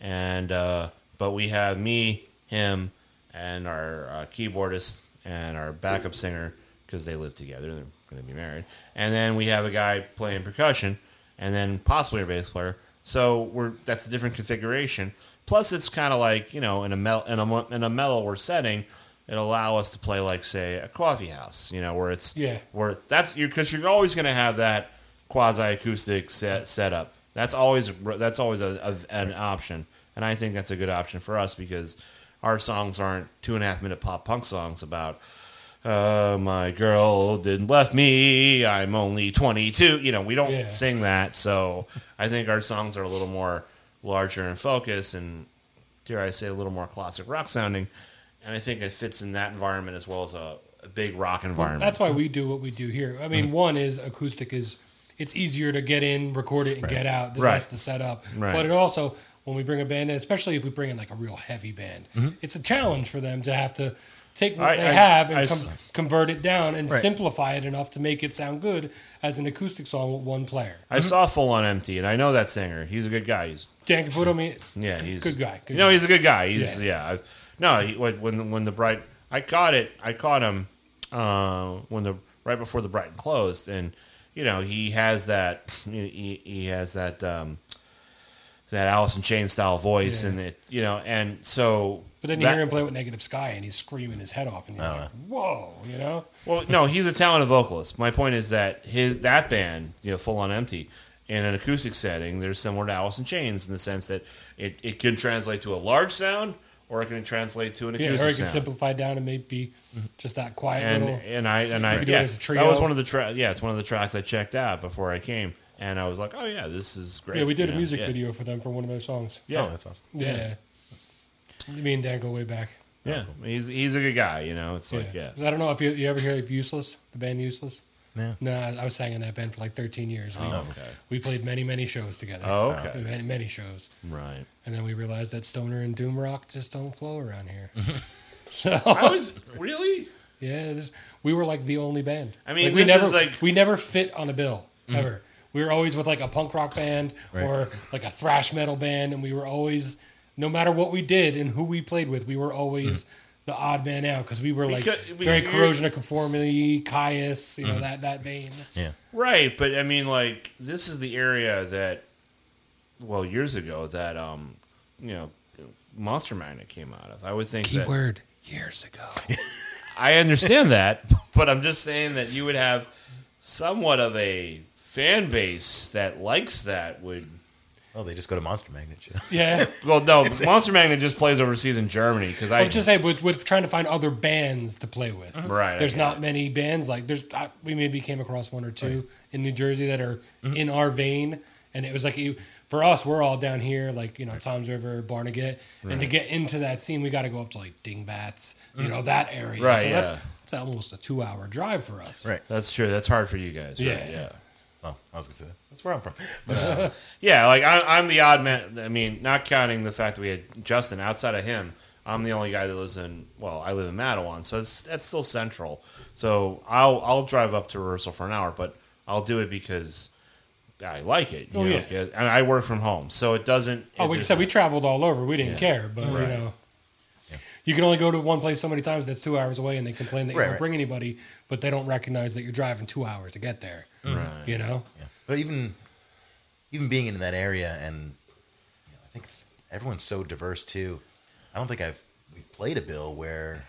Speaker 4: and uh, but we have me, him, and our uh, keyboardist and our backup singer because they live together. They're to be married, and then we have a guy playing percussion, and then possibly a bass player. So we're that's a different configuration. Plus, it's kind of like you know in a mel- in a in a mellower setting, it allow us to play like say a coffee house, you know, where it's
Speaker 2: Yeah.
Speaker 4: where that's you because you're always going to have that quasi acoustic set setup. That's always that's always a, a, an option, and I think that's a good option for us because our songs aren't two and a half minute pop punk songs about uh, my girl didn't left me. I'm only 22. You know, we don't
Speaker 2: Yeah.
Speaker 4: sing that, so I think our songs are a little more larger in focus and dare I say a little more classic rock sounding. And I think it fits in that environment as well as a, a big rock environment.
Speaker 2: That's why we do what we do here. I mean,
Speaker 4: Mm-hmm.
Speaker 2: one is acoustic is it's easier to get in, record it, and get out. There's
Speaker 4: Right.
Speaker 2: less to set up.
Speaker 4: Right.
Speaker 2: But it also, when we bring a band in, especially if we bring in like a real heavy band, it's a challenge for them to have to take what
Speaker 4: Mm-hmm. I-
Speaker 2: they
Speaker 4: I-
Speaker 2: have and
Speaker 4: I
Speaker 2: com- convert it down and
Speaker 3: Right.
Speaker 2: simplify it enough to make it sound good as an acoustic song with one player.
Speaker 4: I saw Full on Empty, and I know that singer. He's a good guy. He's
Speaker 2: Dan Caputo, me,
Speaker 4: yeah, he's
Speaker 2: good guy. Good
Speaker 4: no,
Speaker 2: guy.
Speaker 4: he's a good guy. He's
Speaker 2: Yeah.
Speaker 4: yeah. No, he, when when the, bright, I caught it. I caught him uh, when the right before the Brighton closed, and you know he has that he, he has that um, that Alice in Chain style voice,
Speaker 2: Yeah.
Speaker 4: and it you know, and so.
Speaker 2: But then you
Speaker 4: that-
Speaker 2: hear him play with Negative Sky, and he's screaming his head off, and you're
Speaker 3: Oh,
Speaker 2: like, "Whoa!" You know?
Speaker 4: Well, no, he's a talented vocalist. My point is that his that band, you know, full on empty, in an acoustic setting, they're similar to Alice in Chains in the sense that it, it can translate to a large sound or it can translate to an
Speaker 2: Yeah,
Speaker 4: acoustic
Speaker 2: or it can
Speaker 4: sound.
Speaker 2: simplify down and maybe mm-hmm. just that quiet
Speaker 4: and
Speaker 2: little.
Speaker 4: and I and I
Speaker 2: could it
Speaker 4: yeah,
Speaker 2: as a
Speaker 4: that was one of the tra- yeah, it's one of the tracks I checked out before I came, and I was like, oh yeah, this is great.
Speaker 2: Yeah, we did
Speaker 4: you
Speaker 2: a
Speaker 4: know?
Speaker 2: music
Speaker 4: yeah.
Speaker 2: video for them for one of their songs.
Speaker 4: Yeah,
Speaker 3: Oh, that's awesome.
Speaker 2: Yeah. Me and Dan go way back.
Speaker 4: yeah, oh, he's he's a good guy. You know, it's like yeah.
Speaker 2: I don't know if you, you ever hear of Useless, the band Useless.
Speaker 3: Yeah.
Speaker 2: No, I was sang in that band for like 13 years. We,
Speaker 4: Oh, okay.
Speaker 2: we played many, many shows together.
Speaker 4: Oh, okay.
Speaker 2: Many, many shows.
Speaker 4: Right.
Speaker 2: And then we realized that stoner and doom rock just don't flow around here. so
Speaker 4: I was really
Speaker 2: Yeah, this, we were like the only band.
Speaker 4: I mean,
Speaker 2: Like, we never
Speaker 4: like-
Speaker 2: we never fit on a bill mm. ever. We were always with like a punk rock band or like a thrash metal band, and we were always, no matter what we did and who we played with, we were always mm. The odd man out because we were like
Speaker 4: Because- we-
Speaker 2: very
Speaker 4: you're-
Speaker 2: corrosion of conformity, Kyuss, you know that that vein.
Speaker 3: Yeah.
Speaker 4: Right, but I mean, like this is the area that, well, years ago that um, you know, Monster Magnet came out of. I would think that
Speaker 2: Keyword years ago.
Speaker 4: I understand that, but I'm just saying that you would have somewhat of a fan base that likes that. Would
Speaker 3: Oh, they just go to Monster Magnet show.
Speaker 2: yeah.
Speaker 4: well, no, Monster Magnet just plays overseas in Germany because I
Speaker 2: I would just say with, with trying to find other bands to play with.
Speaker 4: Uh-huh. Right,
Speaker 2: There's
Speaker 4: get
Speaker 2: not
Speaker 4: it.
Speaker 2: many bands like there's. I, we maybe came across one or two in New Jersey that are mm-hmm. in our vein, and it was like you. For us, we're all down here, like you know, Tom's River, Barnegat, and to get into that scene, we got to go up to like Dingbats, you mm. know, that area.
Speaker 4: Right,
Speaker 2: So that's
Speaker 4: yeah.
Speaker 2: it's almost a two-hour drive for us.
Speaker 3: Right.
Speaker 4: that's true. That's hard for you guys. Right?
Speaker 2: Yeah.
Speaker 4: yeah.
Speaker 3: Oh, I was gonna say that. That's where I'm from. But,
Speaker 4: Yeah, like I, I'm the odd man. I mean, not counting the fact that we had Justin. Outside of him, I'm the only guy that lives in. Well, I live in Matawan, so it's that's still central. So I'll I'll drive up to rehearsal for an hour, but I'll do it because I like it. You
Speaker 2: Oh,
Speaker 4: know,
Speaker 2: yeah.
Speaker 4: and I work from home, so it doesn't.
Speaker 2: Oh, like said, we traveled all over. We didn't
Speaker 4: Yeah.
Speaker 2: care, but you
Speaker 4: Right.
Speaker 2: know, you can only go to one place so many times that's two hours away, and they complain that you
Speaker 3: Right,
Speaker 2: don't
Speaker 3: right.
Speaker 2: bring anybody, but they don't recognize that you're driving two hours to get there.
Speaker 4: Right.
Speaker 2: You know,
Speaker 3: yeah. But even even being in that area, and you know, I think it's, everyone's so diverse too. I don't think I've we've played a bill where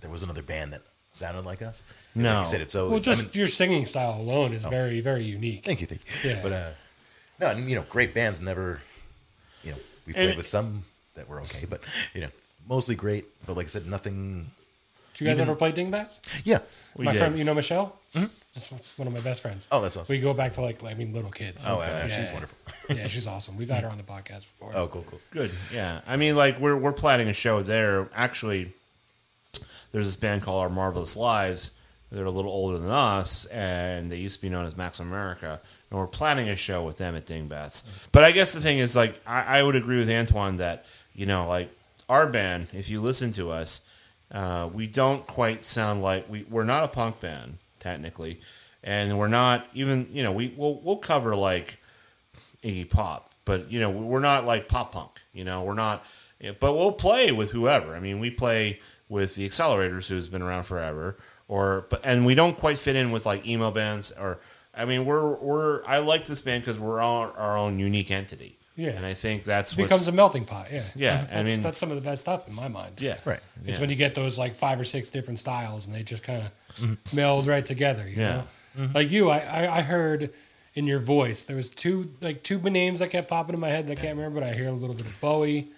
Speaker 3: there was another band that sounded like us.
Speaker 4: No.
Speaker 3: like you said it's always.
Speaker 2: well,
Speaker 3: I
Speaker 2: just
Speaker 3: mean,
Speaker 2: your singing style alone is very, very unique.
Speaker 3: thank you, thank you.
Speaker 2: Yeah.
Speaker 3: But uh, no, and you know, great bands never. You know, we played with some that were okay, but you know, mostly great. But like I said, nothing.
Speaker 2: Did you guys
Speaker 3: even-
Speaker 2: ever play Dingbats?
Speaker 3: Yeah.
Speaker 4: We
Speaker 2: my
Speaker 4: did.
Speaker 2: friend, you know Michelle. Mm-hmm. That's one of my best friends.
Speaker 3: Oh, that's awesome.
Speaker 2: We go back to like, I mean, little kids.
Speaker 3: Oh, yeah,
Speaker 2: Yeah.
Speaker 3: she's wonderful.
Speaker 2: yeah, she's awesome. We've had her on the podcast before.
Speaker 3: Oh, cool, cool.
Speaker 4: Good. Yeah. I mean, like we're we're planning a show there. Actually, there's this band called Our Marvelous Lives. They're a little older than us, and they used to be known as Max America. And we're planning a show with them at Dingbats. Mm-hmm. But I guess the thing is, like, I, I would agree with Antoine that you know, like our band, if you listen to us, uh, we don't quite sound like we we're not a punk band technically, and we're not even you know we we'll we'll cover like Iggy Pop, but you know we're not like pop punk. You know we're not, but we'll play with whoever. I mean, we play with the Accelerators, who's been around forever, or but and we don't quite fit in with like emo bands or. I mean, we're we're. I like this band because we're all our own unique entity.
Speaker 2: Yeah.
Speaker 4: and I think that's
Speaker 2: It becomes a melting pot. Yeah.
Speaker 4: Yeah, I
Speaker 2: That's,
Speaker 4: mean-
Speaker 2: that's some of the best stuff in my mind.
Speaker 4: yeah
Speaker 3: Right.
Speaker 2: It's
Speaker 4: yeah.
Speaker 2: when you get those like five or six different styles and they just kind of meld right together. You
Speaker 4: Yeah.
Speaker 2: know? Like you, I, I, I heard in your voice, there was two like two names that kept popping in my head that I can't remember, but I hear a little bit of Bowie.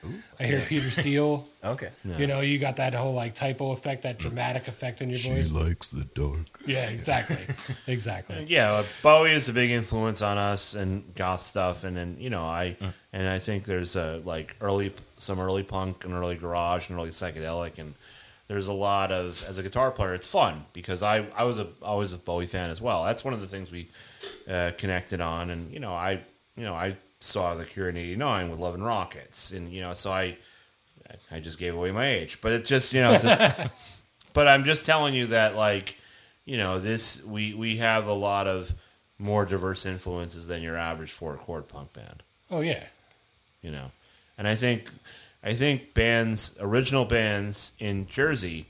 Speaker 2: I hear Peter Steele.
Speaker 3: Okay.
Speaker 2: You know, you got that whole like Type O effect, that dramatic effect in your voice.
Speaker 1: She likes the dark.
Speaker 2: Yeah, exactly. exactly.
Speaker 4: yeah, uh, Bowie is a big influence on us and goth stuff, and then you know I and I think there's a like early some early punk and early garage and early psychedelic, and there's a lot of as a guitar player, it's fun because I I was a always a Bowie fan as well. That's one of the things we uh, connected on, and you know I you know I saw the Cure in '89 with Love and Rockets, and you know so I I just gave away my age, but it just you know just. but I'm just telling you that like you know this we we have a lot of more diverse influences than your average four chord punk band
Speaker 2: Oh yeah.
Speaker 4: you know and i think i think bands original bands in jersey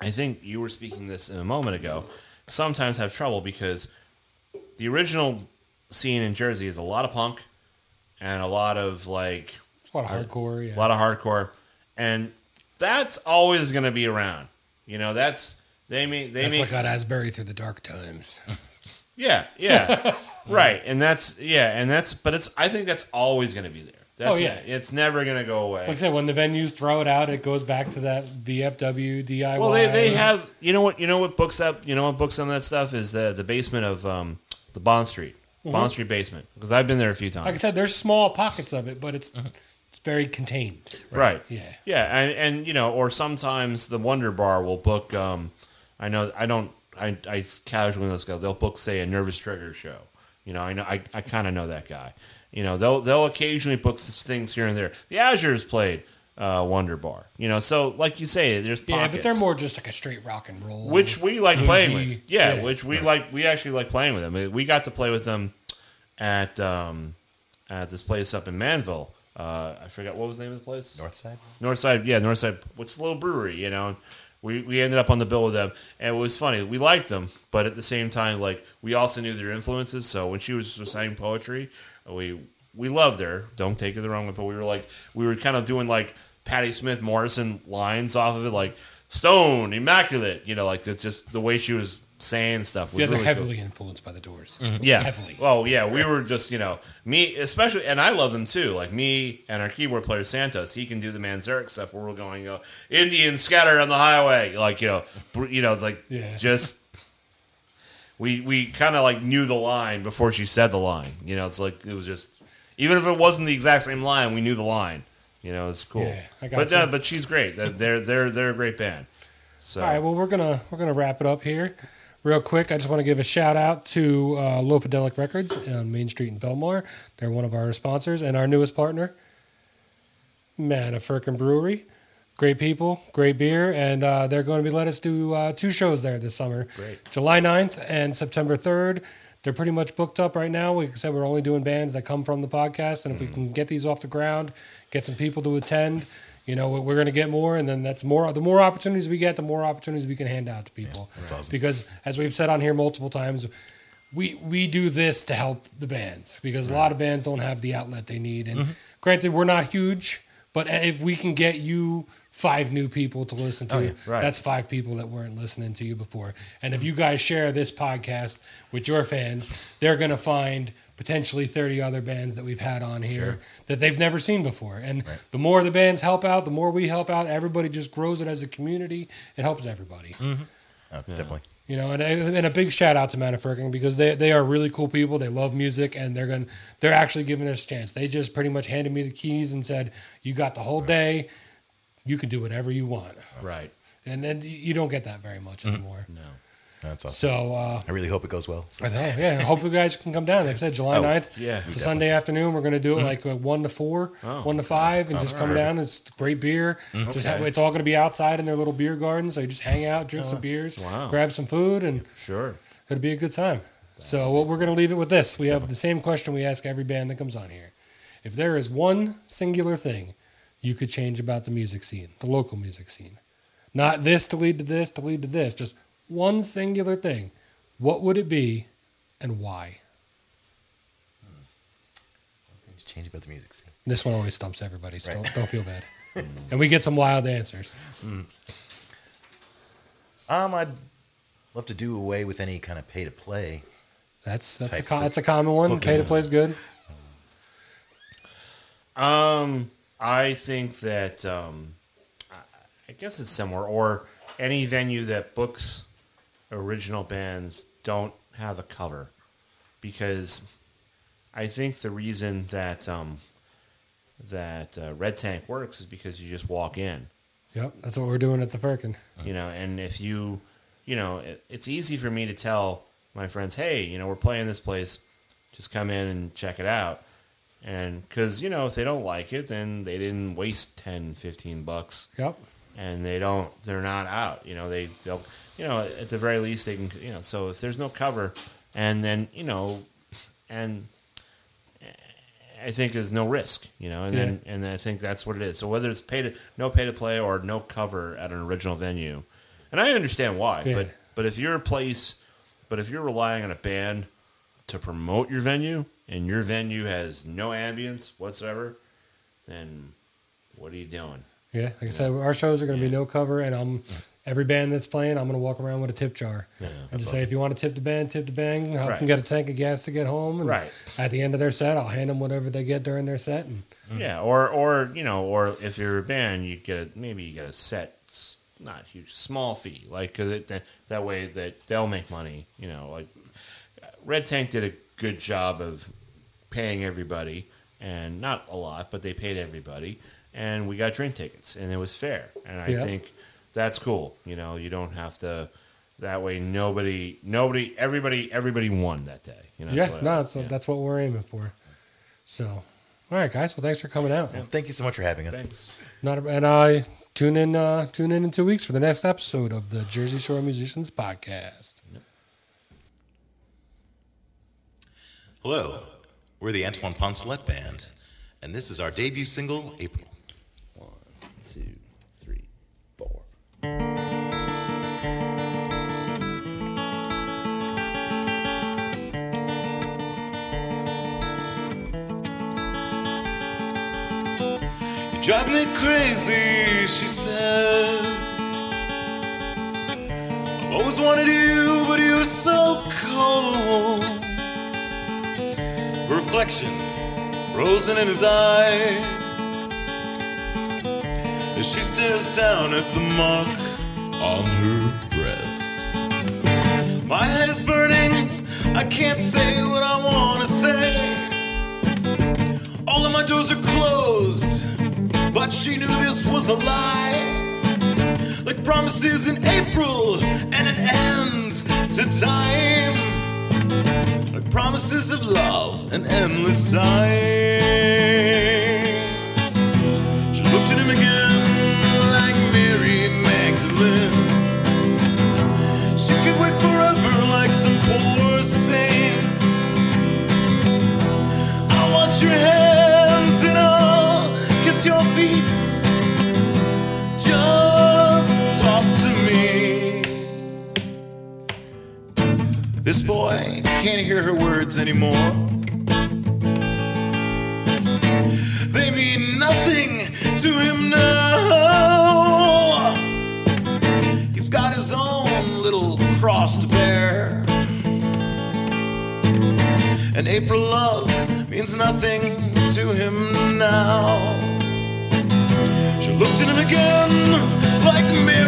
Speaker 4: i think you were speaking this a moment ago sometimes have trouble because the original scene in jersey is a lot of punk and a lot of like
Speaker 2: a lot of hardcore. Yeah.
Speaker 4: a lot of hardcore, and that's always going to be around. You know, that's they mean they
Speaker 2: That's
Speaker 4: mean
Speaker 2: what got Asbury through the dark times.
Speaker 4: yeah yeah right, and that's yeah, and that's but it's I think that's always going to be there. That's
Speaker 2: Oh, yeah.
Speaker 4: it's never going to go away.
Speaker 2: Like I said, when the venues throw it out, it goes back to that VFW DIY.
Speaker 4: well, they, they have you know what you know what books up you know what books on that stuff is the the basement of um the Bond Street Bond Street basement because I've been there a few times.
Speaker 2: Like I said, there's small pockets of it, but it's it's very contained.
Speaker 4: Right.
Speaker 2: Yeah.
Speaker 4: Yeah, and and you know, or sometimes the Wonder Bar will book. Um, I know I don't. I I casually let's go. They'll book say a Nervous Trigger show. You know, I know I, I kind of know that guy. You know, they'll they'll occasionally book s- things here and there. The Azures played uh, Wonder Bar. You know, so like you say, there's pockets.
Speaker 2: Yeah, but they're more just like a straight rock and roll.
Speaker 4: which we like playing with. Yeah,
Speaker 2: Yeah.
Speaker 4: which we like. We actually like playing with them. We got to play with them at um, at this place up in Manville. Uh, I forgot what was the name of the place.
Speaker 3: North side.
Speaker 4: Northside, yeah, Northside, which is a little brewery, you know. We, we ended up on the bill with them, and it was funny. We liked them, but at the same time, like we also knew their influences. So when she was reciting poetry, we we loved her. Don't take it the wrong way, but we were like we were kind of doing like Patti Smith Morrison lines off of it, like Stone, Immaculate, you know, like it's just the way she was saying stuff was
Speaker 2: yeah,
Speaker 4: really cool.
Speaker 2: heavily influenced by the Doors. Mm-hmm.
Speaker 4: Yeah.
Speaker 2: heavily.
Speaker 4: Oh yeah, we were just you know me especially, and I love them too. Like me and our keyboard player Santos, he can do the Manzarek stuff where we're going, you know, Indians scattered on the highway, like you know, you know, it's like
Speaker 2: Yeah.
Speaker 4: just. We we kind of like knew the line before she said the line. You know, it's like it was just even if it wasn't the exact same line, we knew the line. You know, it's cool.
Speaker 2: Yeah, I got
Speaker 4: but uh, but she's great. They're they're they're, a great band. So
Speaker 2: All right, well, we're gonna we're gonna wrap it up here, real quick. I just want to give a shout out to uh, Lofidelic Records on Main Street in Belmar. They're one of our sponsors and our newest partner, Manafirkin Brewery. Great people, great beer, and uh, they're going to be letting us do uh, two shows there this summer.
Speaker 4: Great.
Speaker 2: July 9th and September 3rd. They're pretty much booked up right now. Like I said, we're only doing bands that come from the podcast, and if we can get these off the ground, get some people to attend, you know, we're going to get more, and then that's more. The more opportunities we get, the more opportunities we can hand out to people.
Speaker 3: that's awesome.
Speaker 2: Because as we've said on here multiple times, we we do this to help the bands because a lot of bands don't have the outlet they need. And
Speaker 3: Mm-hmm.
Speaker 2: granted, we're not huge, but if we can get you five new people to listen to,
Speaker 3: Oh, yeah.
Speaker 4: Right.
Speaker 2: that's five people that weren't listening to you before. And if you guys share this podcast with your fans, they're going to find potentially 30 other bands that we've had on here that they've never seen before. And the more the bands help out, the more we help out, everybody just grows it as a community. It helps everybody. Mm-hmm.
Speaker 3: Oh, Definitely.
Speaker 2: You know, and, and a big shout out to Manafirkin because they, they are really cool people. They love music and they're going to they're actually giving us a chance. They just pretty much handed me the keys and said, "You got the whole day. You can do whatever you want."
Speaker 4: right.
Speaker 2: And then you don't get that very much anymore.
Speaker 4: No.
Speaker 3: That's awesome.
Speaker 2: So, uh,
Speaker 3: I really hope it goes well. So,
Speaker 2: I know, yeah. Hopefully, you guys can come down. Like I said, July
Speaker 3: Oh,
Speaker 2: 9th.
Speaker 4: yeah.
Speaker 2: It's a Sunday afternoon. We're going to do it like uh, 1 to 4,
Speaker 4: Oh,
Speaker 2: 1 to 5, and just come down. It's great beer. Just
Speaker 4: Okay.
Speaker 2: have, It's all going to be outside in their little beer garden. So you just hang out, drink some beers,
Speaker 4: Wow.
Speaker 2: grab some food, and
Speaker 4: Sure.
Speaker 2: it'll be a good time. So what we're going to leave it with this. We have the same question we ask every band that comes on here. If there is one singular thing you could change about the music scene, the local music scene, not this to lead to this to lead to this, just one singular thing, what would it be and why?
Speaker 3: change about the music scene.
Speaker 2: This one always stumps everybody, so
Speaker 3: Right.
Speaker 2: don't, don't feel bad. and we get some wild answers.
Speaker 3: Um, I'd love to do away with any kind of pay to play.
Speaker 2: That's that's a
Speaker 3: Type
Speaker 2: co-
Speaker 3: of
Speaker 2: that's a common one. Pay to play is good.
Speaker 4: Um, I think that um, I- guess it's somewhere or any venue that books original bands don't have a cover because I think the reason that um, that uh, Red Tank works is because you just walk in,
Speaker 2: Yep, that's what we're doing at the Firkin.
Speaker 4: you know, and if you, you know, it, it's easy for me to tell my friends, hey, you know, we're playing this place, just come in and check it out. And because, you know, if they don't like it, then they didn't waste 10, 15 bucks
Speaker 2: Yep.
Speaker 4: and they don't, they're not out. You know, they, they'll, you know, at the very least they can, you know, so if there's no cover and then, you know, and I think there's no risk, you know, and then and I think that's what it is. So whether it's pay to no pay to play or no cover at an original venue, and I understand why,
Speaker 2: Yeah.
Speaker 4: but but if you're a place, but if you're relying on a band to promote your venue and your venue has no ambience whatsoever, then what are you doing?
Speaker 2: Yeah, like I said, our shows are going to be no cover, and I'm every band that's playing, I'm going to walk around with a tip jar and just say, if you want to tip the band, tip the band. I
Speaker 4: Right.
Speaker 2: them get a tank of gas to get home. And
Speaker 4: Right.
Speaker 2: At the end of their set, I'll hand them whatever they get during their set. And mm-hmm.
Speaker 4: Yeah, or or you know, or if you're a band, you get a, maybe you get a set, not huge, small fee, like 'cause it, that that way that they'll make money. You know, like Red Tank did a good job of paying everybody, and not a lot, but they paid everybody, and we got drink tickets, and it was fair, and I
Speaker 2: Yeah.
Speaker 4: think that's cool. You know, you don't have to. That way, nobody, nobody, everybody, everybody won that day. You know,
Speaker 2: yeah,
Speaker 4: that's what
Speaker 2: no, that's,
Speaker 4: yeah.
Speaker 2: that's what we're aiming for. So, All right, guys. Well, thanks for coming out.
Speaker 3: Thank you so much for having us.
Speaker 4: Thanks.
Speaker 2: Not and I tune in. Uh, tune in in two weeks for the next episode of the Jersey Shore Musicians Podcast.
Speaker 3: Hello, we're the Antoine Poncelet Band, and this is our debut single, April.
Speaker 4: One, two, three, four.
Speaker 3: You drive me crazy, she said. I've always wanted you, but you're so cold. Reflection frozen in his eyes as she stares down at the mark on her breast. My head is burning, I can't say what I want to say. All of my doors are closed, but she knew this was a lie. Like promises in April and an end to time. Promises of love and endless time. Can't hear her words anymore. They mean nothing to him now. He's got his own little cross to bear. And April love means nothing to him now. She looked at him again like Mary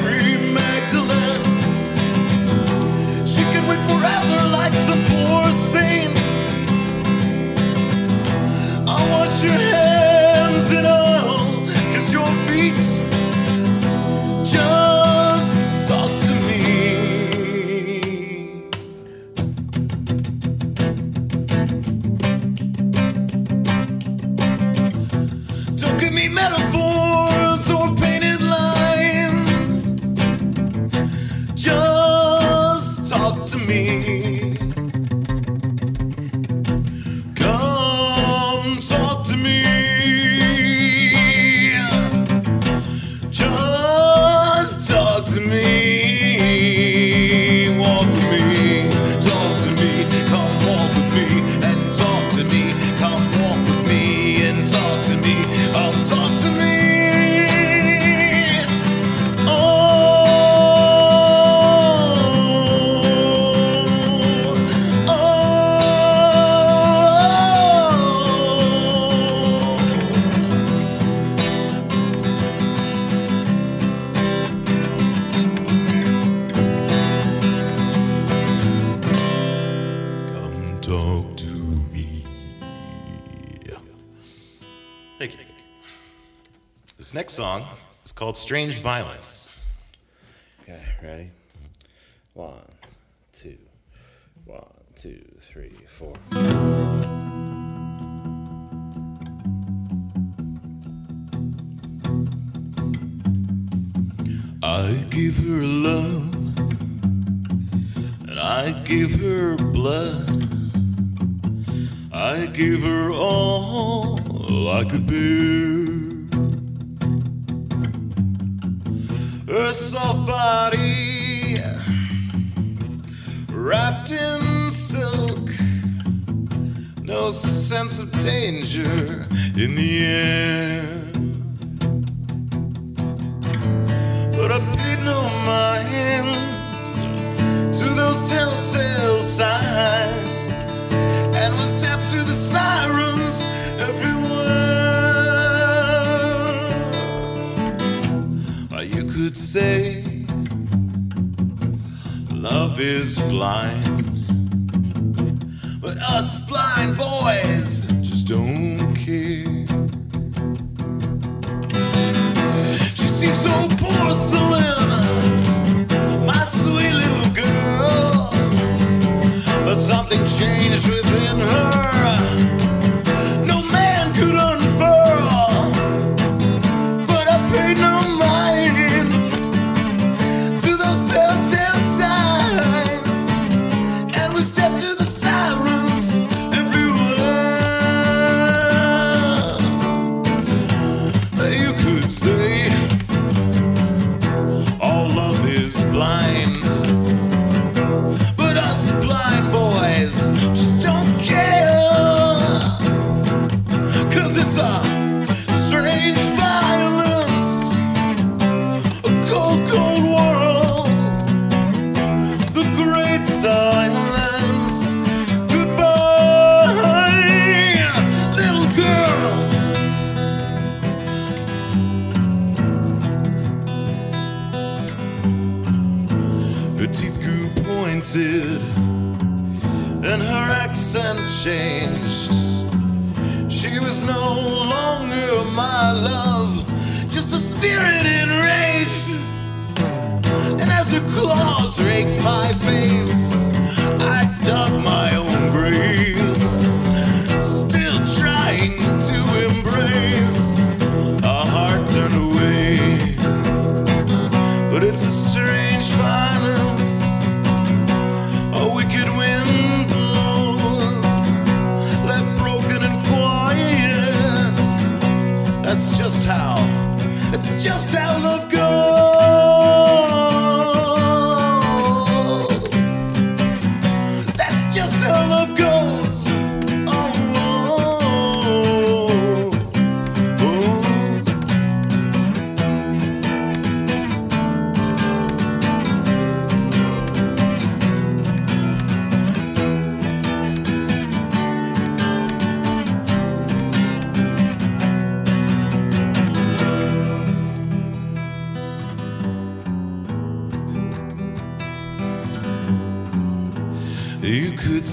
Speaker 3: called Strange Violence.
Speaker 4: Okay, ready? One, two, one, two, three, four.
Speaker 3: I give her love and I give her blood. I give her all I could bear. Her soft body wrapped in silk. No sense of danger in the air. But I paid no mind to those telltale signs say love is blind, but us blind boys just don't care. She seems so porcelain, my sweet little girl. But something changed within her.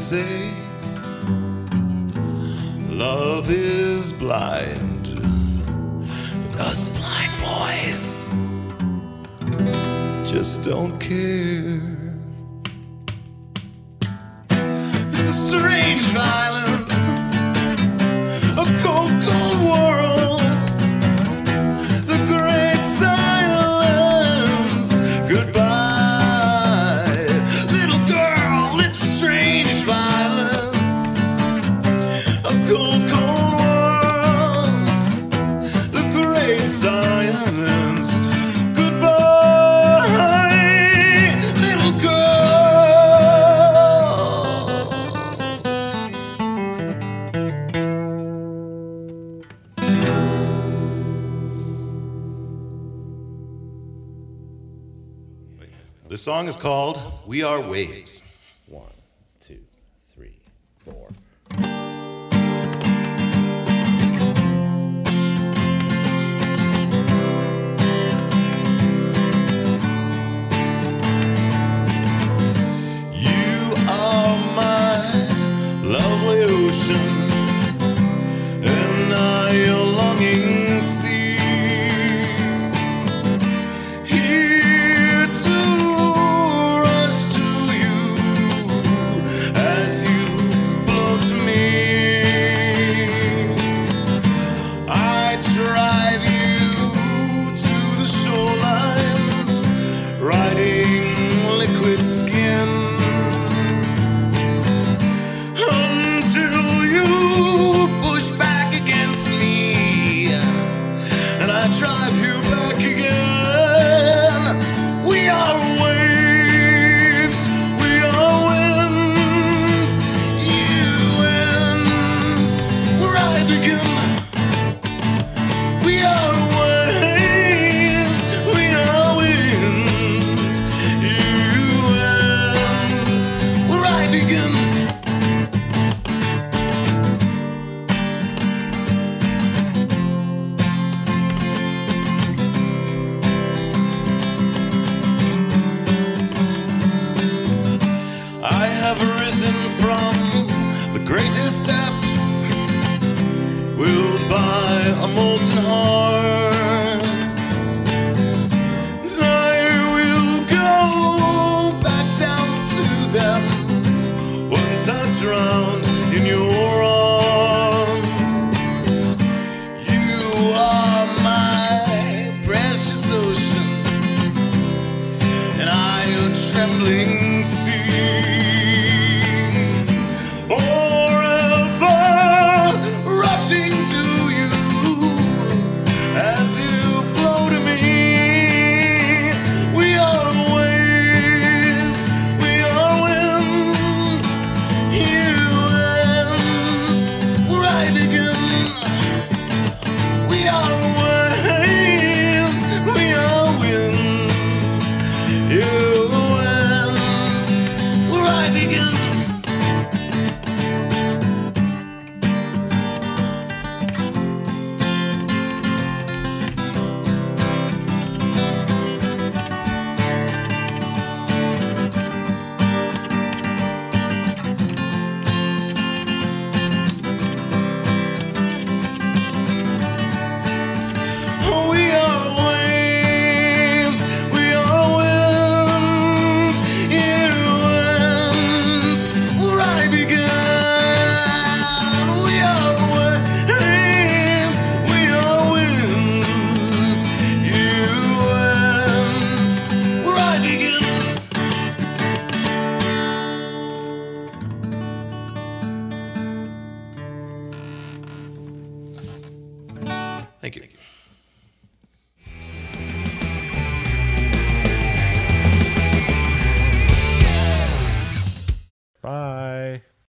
Speaker 3: say love is blind. Us blind boys just don't care. song is called We Are Waves. You.